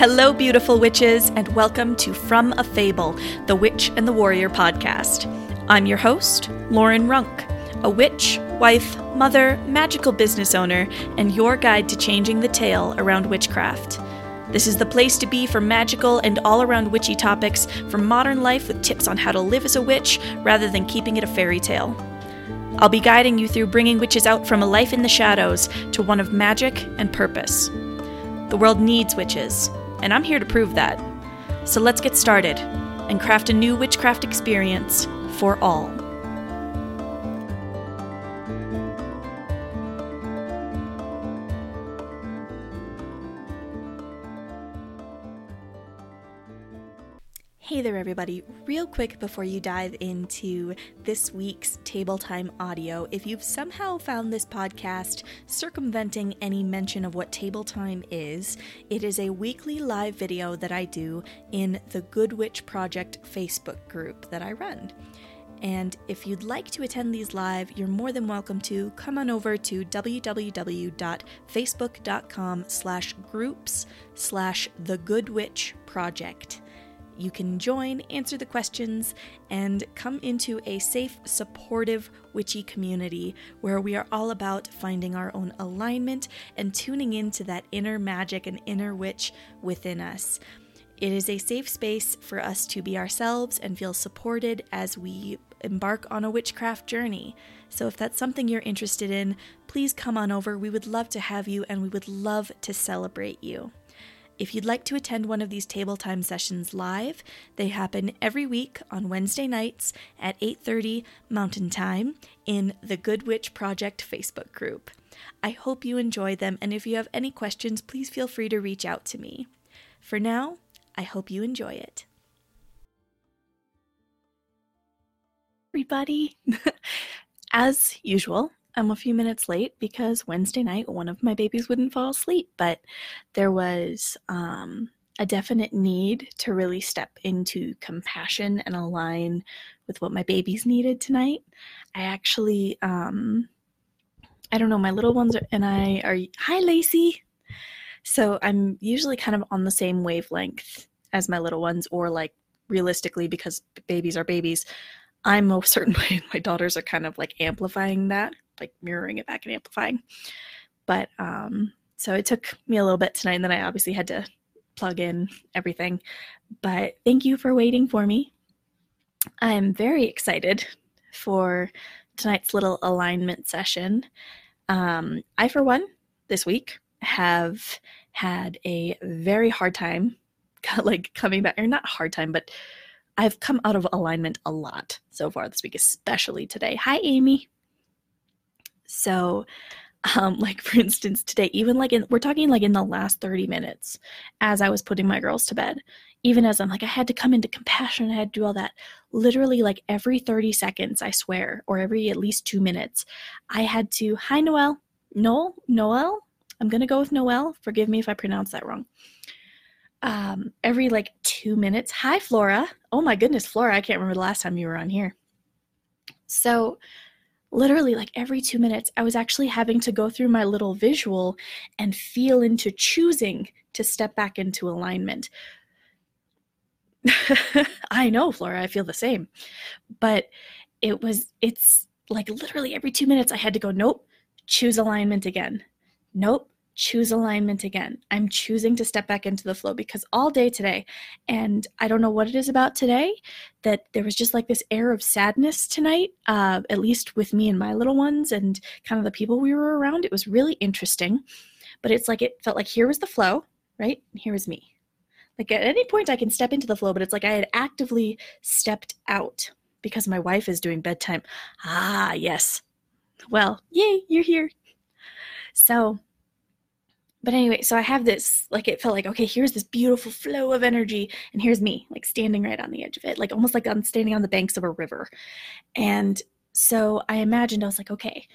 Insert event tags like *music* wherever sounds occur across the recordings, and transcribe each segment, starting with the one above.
Hello, beautiful witches, and welcome to From a Fable, the Witch and the Warrior podcast. I'm your host, Lauren Runk, a witch, wife, mother, magical business owner, and your guide to changing the tale around witchcraft. This is the place to be for magical and all around witchy topics from modern life with tips on how to live as a witch rather than keeping it a fairy tale. I'll be guiding you through bringing witches out from a life in the shadows to one of magic and purpose. The world needs witches, and I'm here to prove that. So let's get started and craft a new witchcraft experience for all. Everybody. Real quick before you dive into this week's Table Time audio, if you've somehow found this podcast circumventing any mention of what Table Time is, it is a weekly live video that I do in the Good Witch Project Facebook group that I run. And if you'd like to attend these live, you're more than welcome to come on over to www.facebook.com slash groups slash the Good Witch Project. You can join, answer the questions, and come into a safe, supportive, witchy community where we are all about finding our own alignment and tuning into that inner magic and inner witch within us. It is a safe space for us to be ourselves and feel supported as we embark on a witchcraft journey. So, if that's something you're interested in, please come on over. We would love to have you and we would love to celebrate you. If you'd like to attend one of these table time sessions live, they happen every week on Wednesday nights at 8:30 Mountain Time in the Good Witch Project Facebook group. I hope you enjoy them and if you have any questions, please feel free to reach out to me. For now, I hope you enjoy it. Everybody, *laughs* as usual, I'm a few minutes late because Wednesday night one of my babies wouldn't fall asleep, but there was um, a definite need to really step into compassion and align with what my babies needed tonight. I actually, um, I don't know, my little ones are, and I are, hi Lacey. So I'm usually kind of on the same wavelength as my little ones, or like realistically, because babies are babies, I'm a *laughs* certain way. My daughters are kind of like amplifying that like mirroring it back and amplifying. But um, so it took me a little bit tonight, and then I obviously had to plug in everything. But thank you for waiting for me. I'm very excited for tonight's little alignment session. Um, I, for one, this week have had a very hard time, *laughs* like coming back, or not hard time, but I've come out of alignment a lot so far this week, especially today. Hi, Amy. So, um, *laughs* like for instance, today, even like in, we're talking like in the last 30 minutes as I was putting my girls to bed, even as I'm like, I had to come into compassion, I had to do all that. Literally, like every 30 seconds, I swear, or every at least two minutes, I had to, hi, Noel, Noel, Noel, I'm to go with Noel. Forgive me if I pronounce that wrong. Um, every like two minutes, hi, Flora. Oh my goodness, Flora, I can't remember the last time you were on here. So, literally like every two minutes, I was actually having to go through my little visual and feel into choosing to step back into alignment. *laughs* I know, Flora, I feel the same. But it was, it's like literally every two minutes, I had to go, nope, choose alignment again. Nope, choose alignment again. I'm choosing to step back into the flow because all day today, and I don't know what it is about today, that there was just like this air of sadness tonight, uh, at least with me and my little ones and kind of the people we were around. It was really interesting, but it's like it felt like here was the flow, right? Here was me. Like at any point I can step into the flow, but it's like I had actively stepped out because my wife is doing bedtime. Ah, yes. Well, yay, you're here. So, but anyway, so I have this, like, it felt like, okay, here's this beautiful flow of energy, and here's me, like, standing right on the edge of it, like almost like I'm standing on the banks of a river. And so I imagined, I was like, okay,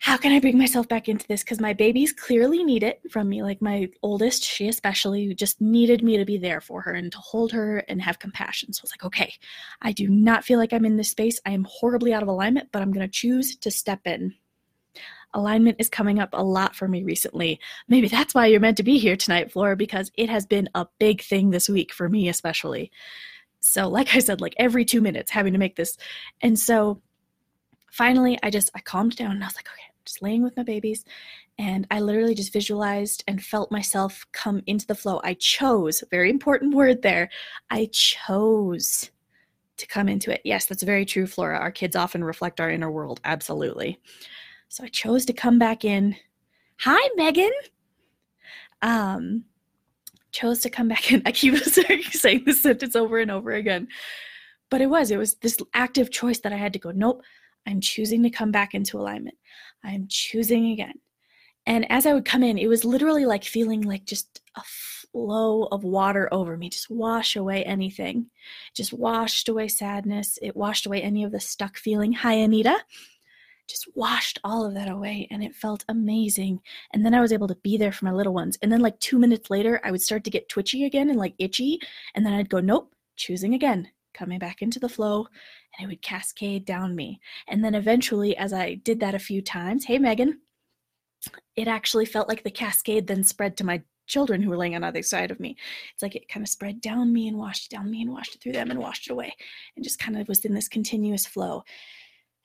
how can I bring myself back into this? Because my babies clearly need it from me. Like, my oldest, she especially, just needed me to be there for her and to hold her and have compassion. So I was like, okay, I do not feel like I'm in this space. I am horribly out of alignment, but I'm going to choose to step in alignment is coming up a lot for me recently. Maybe that's why you're meant to be here tonight, Flora, because it has been a big thing this week for me, especially. So, like I said, like every two minutes having to make this. And so finally, I just, I calmed down and I was like, okay, I'm just laying with my babies. And I literally just visualized and felt myself come into the flow. I chose, very important word there. I chose to come into it. Yes, that's very true, Flora. Our kids often reflect our inner world. Absolutely. So I chose to come back in. Hi, Megan. Um, chose to come back in. *laughs* I keep *laughs* saying this sentence over and over again. But it was, it was this active choice that I had to go, nope, I'm choosing to come back into alignment. I'm choosing again. And as I would come in, it was literally like feeling like just a flow of water over me, just wash away anything. Just washed away sadness. It washed away any of the stuck feeling. Hi, Anita just washed all of that away and it felt amazing. And then I was able to be there for my little ones. And then, like two minutes later, I would start to get twitchy again and like itchy. And then I'd go, nope, choosing again, coming back into the flow, and it would cascade down me. And then eventually, as I did that a few times, hey, Megan, it actually felt like the cascade then spread to my children who were laying on either side of me. It's like it kind of spread down me and washed down me and washed it through them and washed it away and just kind of was in this continuous flow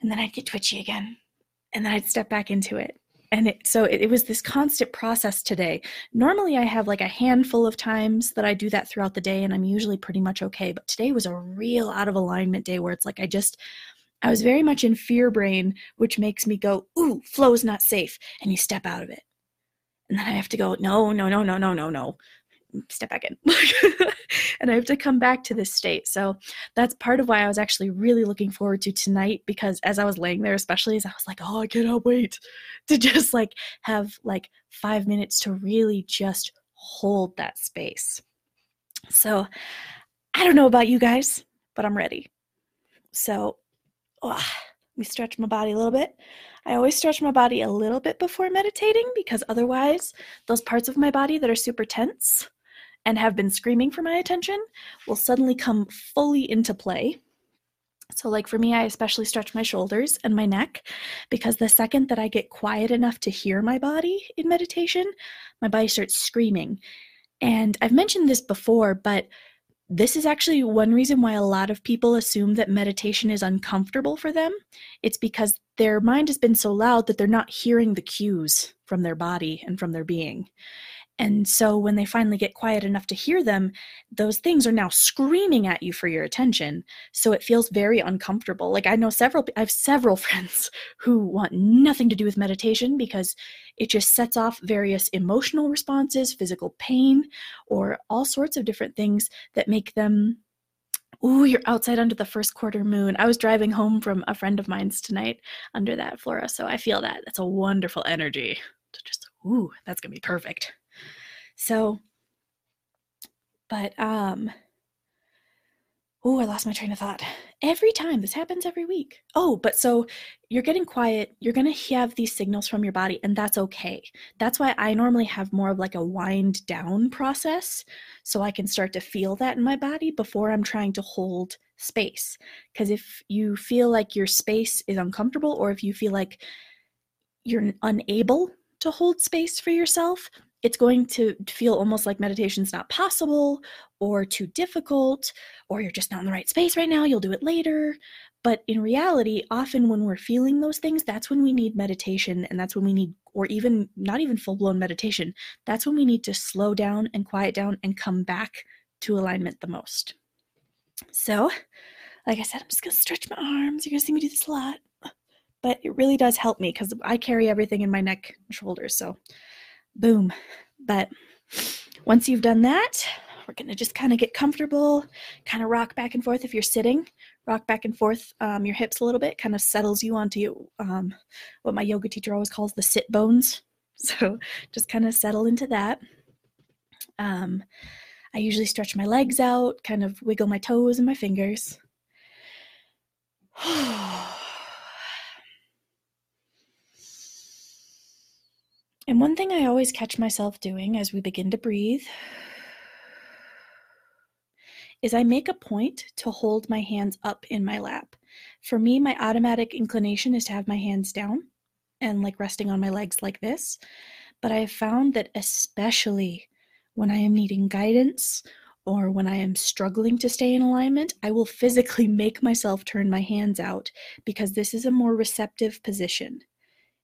and then I'd get twitchy again, and then I'd step back into it. And it, so it, it was this constant process today. Normally, I have like a handful of times that I do that throughout the day, and I'm usually pretty much okay. But today was a real out of alignment day where it's like I just, I was very much in fear brain, which makes me go, ooh, flow is not safe. And you step out of it. And then I have to go, no, no, no, no, no, no, no step back in. *laughs* And i have to come back to this state. So that's part of why i was actually really looking forward to tonight because as i was laying there especially as i was like oh i cannot wait *laughs* to just like have like five minutes to really just hold that space. So i don't know about you guys but i'm ready. So oh, let me stretch my body a little bit. I always stretch my body a little bit before meditating because otherwise, those parts of my body that are super tense and have been screaming for my attention will suddenly come fully into play. So, like for me, I especially stretch my shoulders and my neck because the second that I get quiet enough to hear my body in meditation, my body starts screaming. And I've mentioned this before, but this is actually one reason why a lot of people assume that meditation is uncomfortable for them. It's because their mind has been so loud that they're not hearing the cues from their body and from their being. And so when they finally get quiet enough to hear them, those things are now screaming at you for your attention. So it feels very uncomfortable. Like I know several I have several *laughs* friends who want nothing to do with meditation because it just sets off various emotional responses, physical pain, or all sorts of different things that make them Ooh, you're outside under the first quarter moon. I was driving home from a friend of mine's tonight under that flora, so I feel that. That's a wonderful energy. To Just ooh, that's gonna be perfect. So, but, um, oh, I lost my train of thought. Every time, this happens every week. Oh, but so you're getting quiet, you're going to have these signals from your body, and that's okay. That's why I normally have more of like a wind down process so I can start to feel that in my body before I'm trying to hold space. Because if you feel like your space is uncomfortable, or if you feel like you're unable to hold space for yourself, it's going to feel almost like meditation's not possible or too difficult or you're just not in the right space right now, you'll do it later. But in reality, often when we're feeling those things, that's when we need meditation and that's when we need or even not even full-blown meditation. That's when we need to slow down and quiet down and come back to alignment the most. So, like I said, I'm just going to stretch my arms. You're going to see me do this a lot. But it really does help me because I carry everything in my neck and shoulders. So boom. But once you've done that, we're going to just kind of get comfortable, kind of rock back and forth if you're sitting, rock back and forth um, your hips a little bit, kind of settles you onto um, what my yoga teacher always calls the sit bones. *laughs* So just kind of settle into that. Um, I usually stretch my legs out, kind of wiggle my toes and my fingers. *sighs* And one thing I always catch myself doing as we begin to breathe is I make a point to hold my hands up in my lap. For me, my automatic inclination is to have my hands down. and like resting on my legs like this. But I have found that especially when I am needing guidance or when I am struggling to stay in alignment, I will physically *laughs* make myself turn my hands out because this is a more receptive position,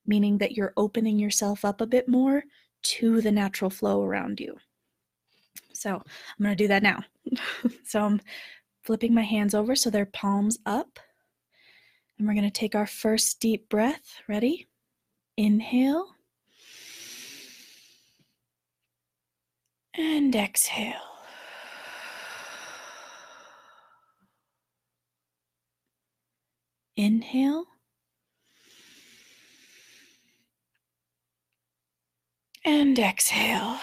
meaning that you're opening yourself up a bit more to the natural flow around you. So I'm going to do that now. *laughs* so I'm flipping my hands over so they're palms up. And we're going to take our first deep breath. Ready? Inhale. And exhale. Inhale. And exhale.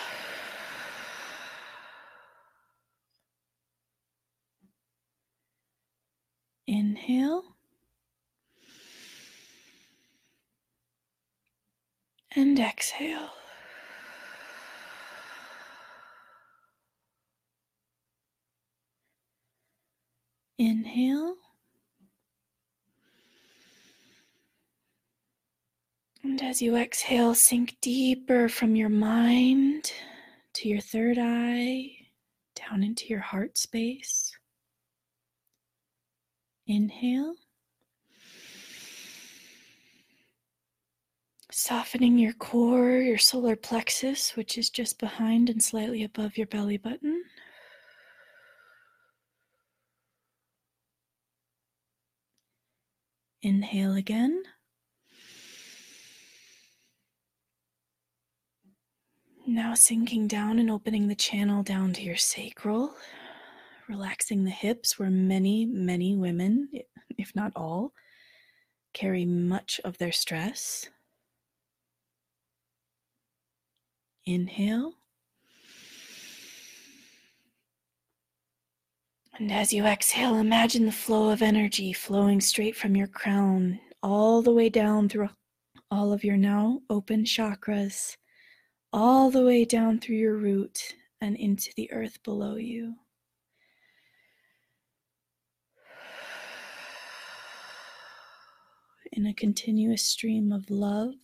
Inhale. And exhale. Inhale. And as you exhale, sink deeper from your mind to your third eye, down into your heart space. Inhale. Softening your core, your solar plexus, which is just behind and slightly above your belly button. Inhale again. Now sinking down and opening the channel down to your sacral, relaxing the hips where many, many women, if not all, carry much of their stress. Inhale. And as you exhale, imagine the flow of energy flowing straight from your crown all the way down through all of your now open chakras all the way down through your root and into the earth below you. In a continuous stream of love,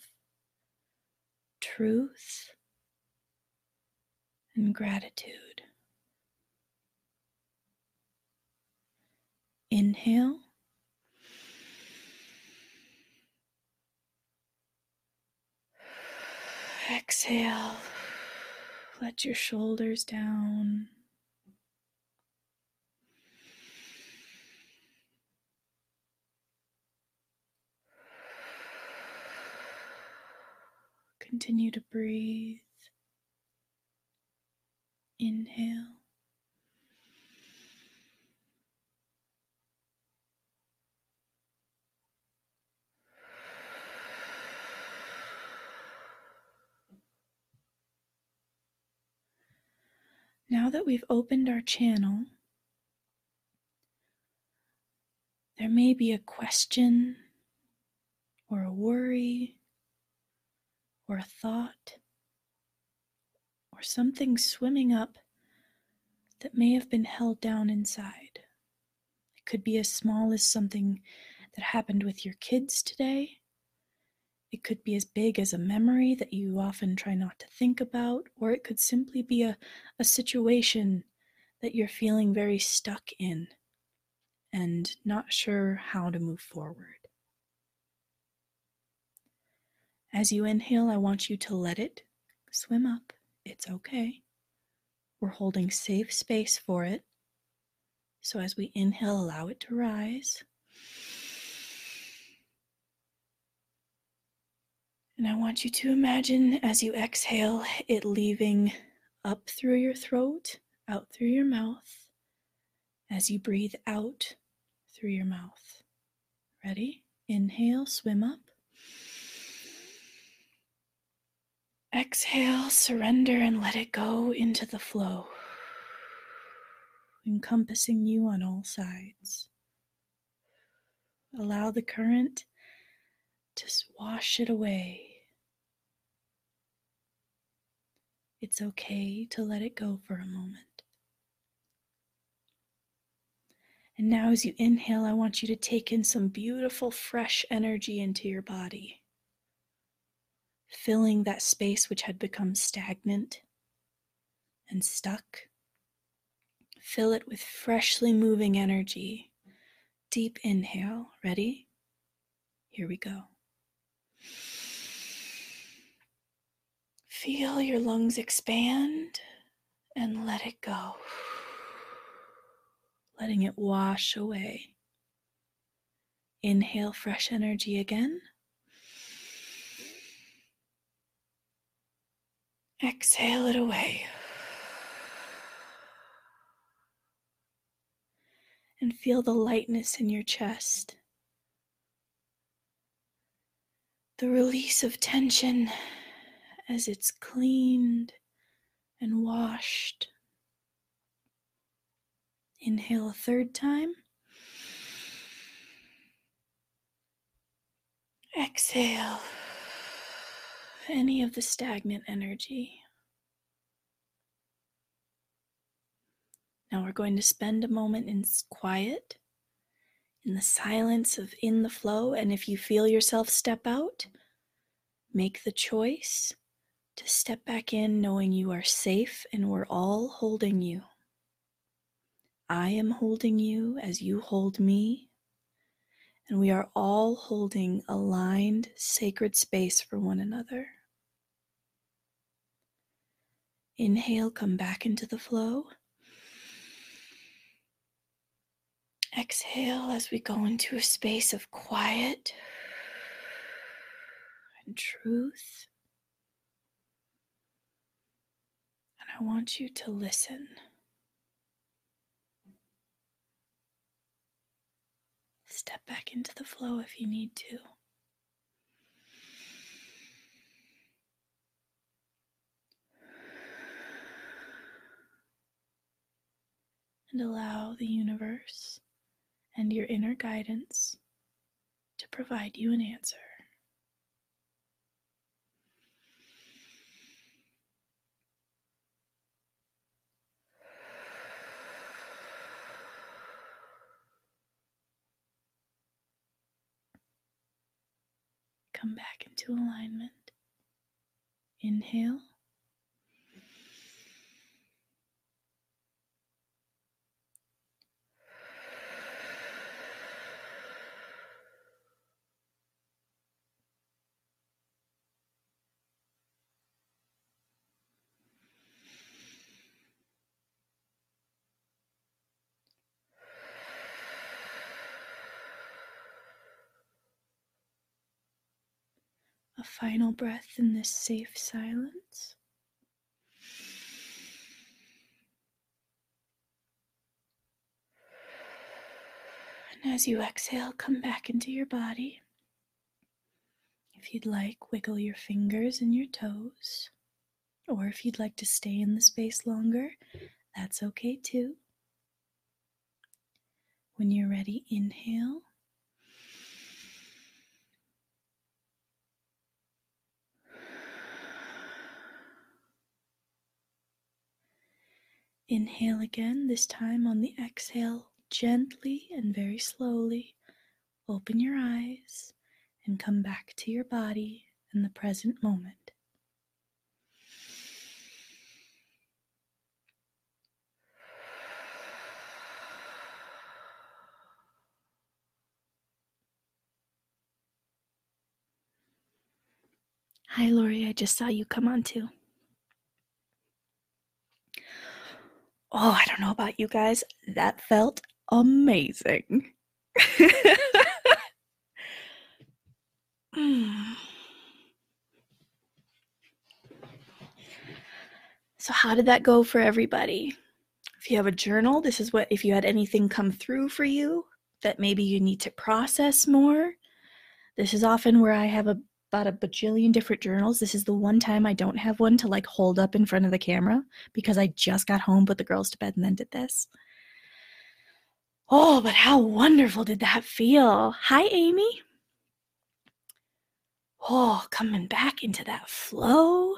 truth, and gratitude. Inhale. Exhale. Let your shoulders down. Continue to breathe. Inhale. Now that we've opened our channel, there may be a question or a worry or a thought or something swimming up that may have been held down inside. It could be as small as something that happened with your kids today it could be as big as a memory that you often try not to think about, or it could simply be a, a situation that you're feeling very stuck in and not sure how to move forward. As you inhale, I want you to let it swim up. It's okay. We're holding safe space for it. So as we inhale, allow it to rise. And I want you to imagine as you exhale it leaving up through your throat, out through your mouth, as you breathe out through your mouth. Ready? Inhale, swim up. Exhale, surrender and let it go into the flow, encompassing you on all sides. Allow the current to wash it away It's okay to let it go for a moment. And now, as you inhale, I want you to take in some beautiful, fresh energy into your body. filling that space which had become stagnant and stuck. Fill it with freshly moving energy. Deep inhale. Ready? Here we go. Feel your lungs expand and let it go. Letting it wash away. Inhale fresh energy again. Exhale it away. And feel the lightness in your chest. The release of tension as it's cleaned and washed. Inhale a third time. Exhale any of the stagnant energy. Now we're going to spend a moment in quiet, in the silence of in the flow. And if you feel yourself step out, make the choice to step back in knowing you are safe and we're all holding you. I am holding you as you hold me and we are all holding aligned sacred space for one another. Inhale, come back into the flow. Exhale as we go into a space of quiet and truth. And I want you to listen. Step back into the flow if you need to. And allow the universe and your inner guidance to provide you an answer. Come back into alignment. Inhale. A final breath in this safe silence. And as you exhale, come back into your body. If you'd like, wiggle your fingers and your toes. Or if you'd like to stay in the space longer, that's okay too. When you're ready, inhale. Inhale again, this time on the exhale, gently and very slowly. Open your eyes and come back to your body in the present moment. Hi, Lori. I just saw you come on too. Oh, I don't know about you guys. That felt amazing. *sighs* So, how did that go for everybody? If you have a journal, this is what, if you had anything come through for you that maybe you need to process more, this is often where I have a about a bajillion different journals. This is the one time I don't have one to like hold up in front of the camera because I just got home, put the girls to bed, and then did this. Oh, but how wonderful did that feel? Hi, Amy. Oh, coming back into that flow,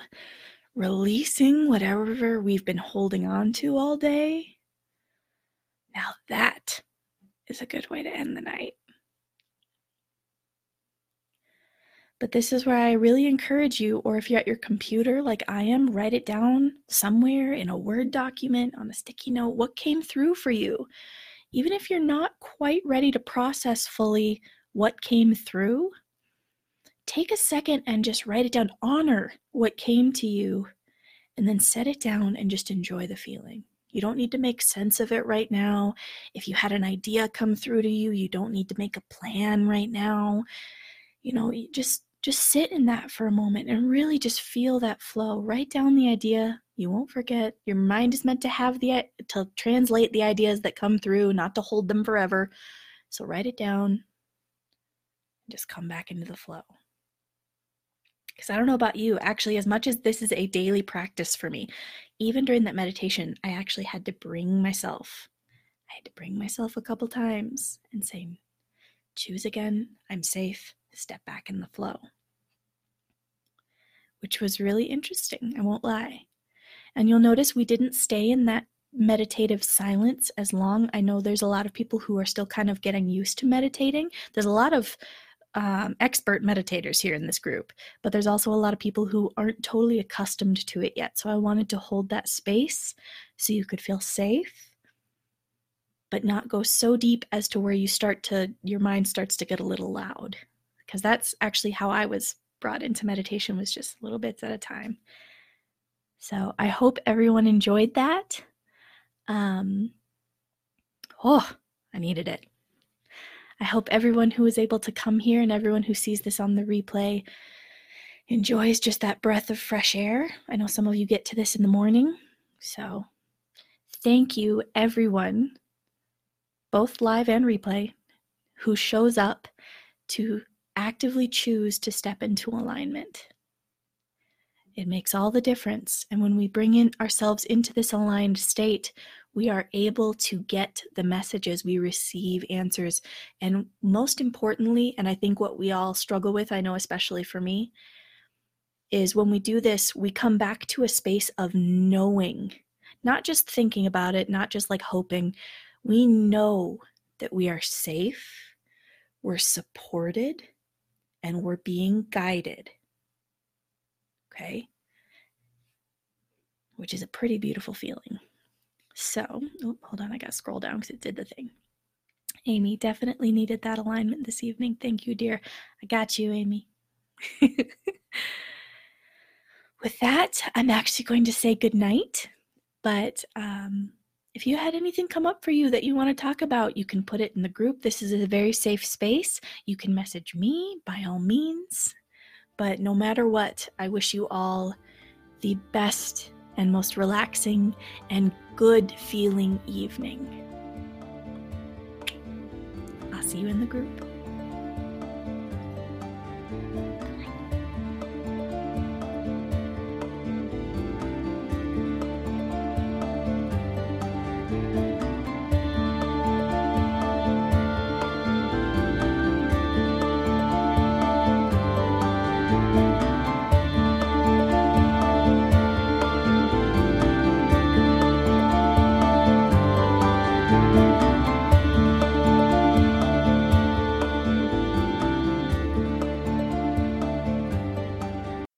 releasing whatever we've been holding on to all day. Now that is a good way to end the night. But this is where I really encourage you, or if you're at your computer like I am, write it down somewhere in a Word document on a sticky note. What came through for you? Even if you're not quite ready to process fully what came through, take a second and just write it down. Honor what came to you, and then set it down and just enjoy the feeling. You don't need to make sense of it right now. If you had an idea come through to you, you don't need to make a plan right now. You know, you just just sit in that for a moment and really just feel that flow. Write down the idea. You won't forget. Your mind is meant to have the to translate the ideas that come through, not to hold them forever. So write it down. Just come back into the flow. Because I don't know about you, actually, as much as this is a daily practice for me, even during that meditation, I actually had to bring myself. I had to bring myself a couple times and say, choose again, I'm safe, step back in the flow. Which was really interesting, I won't lie. And you'll notice we didn't stay in that meditative silence as long. I know there's a lot of people who are still kind of getting used to meditating. There's a lot of um, expert meditators here in this group, but there's also a lot of people who aren't totally accustomed to it yet. So I wanted to hold that space so you could feel safe, but not go so deep as to where you start to, your mind starts to get a little loud. Because that's actually how I was brought into meditation, was just little bits at a time. So I hope everyone enjoyed that. Um, oh, I needed it. I hope everyone who was able to come here and everyone who sees this on the replay enjoys just that breath of fresh air. I know some of you get to this in the morning. So, thank you, everyone, both live and replay, who shows up to actively choose to step into alignment. It makes all the difference. And when we bring in ourselves into this aligned state, we are able to get the messages, we receive answers. And most importantly, and I think what we all struggle with, I know especially for me, is when we do this, we come back to a space of knowing, not just thinking about it, not just like hoping. We know that we are safe, we're supported, and we're being guided. Okay? Which is a pretty beautiful feeling. So, oh, hold on, I gotta scroll down because it did the thing. Amy definitely needed that alignment this evening. Thank you, dear. I got you, Amy. *laughs* With that, I'm actually going to say good night. But um, if you had anything come up for you that you want to talk about, you can put it in the group. This is a very safe space. You can message me by all means. But no matter what, I wish you all the best and most relaxing and good feeling evening. I'll see you in the group.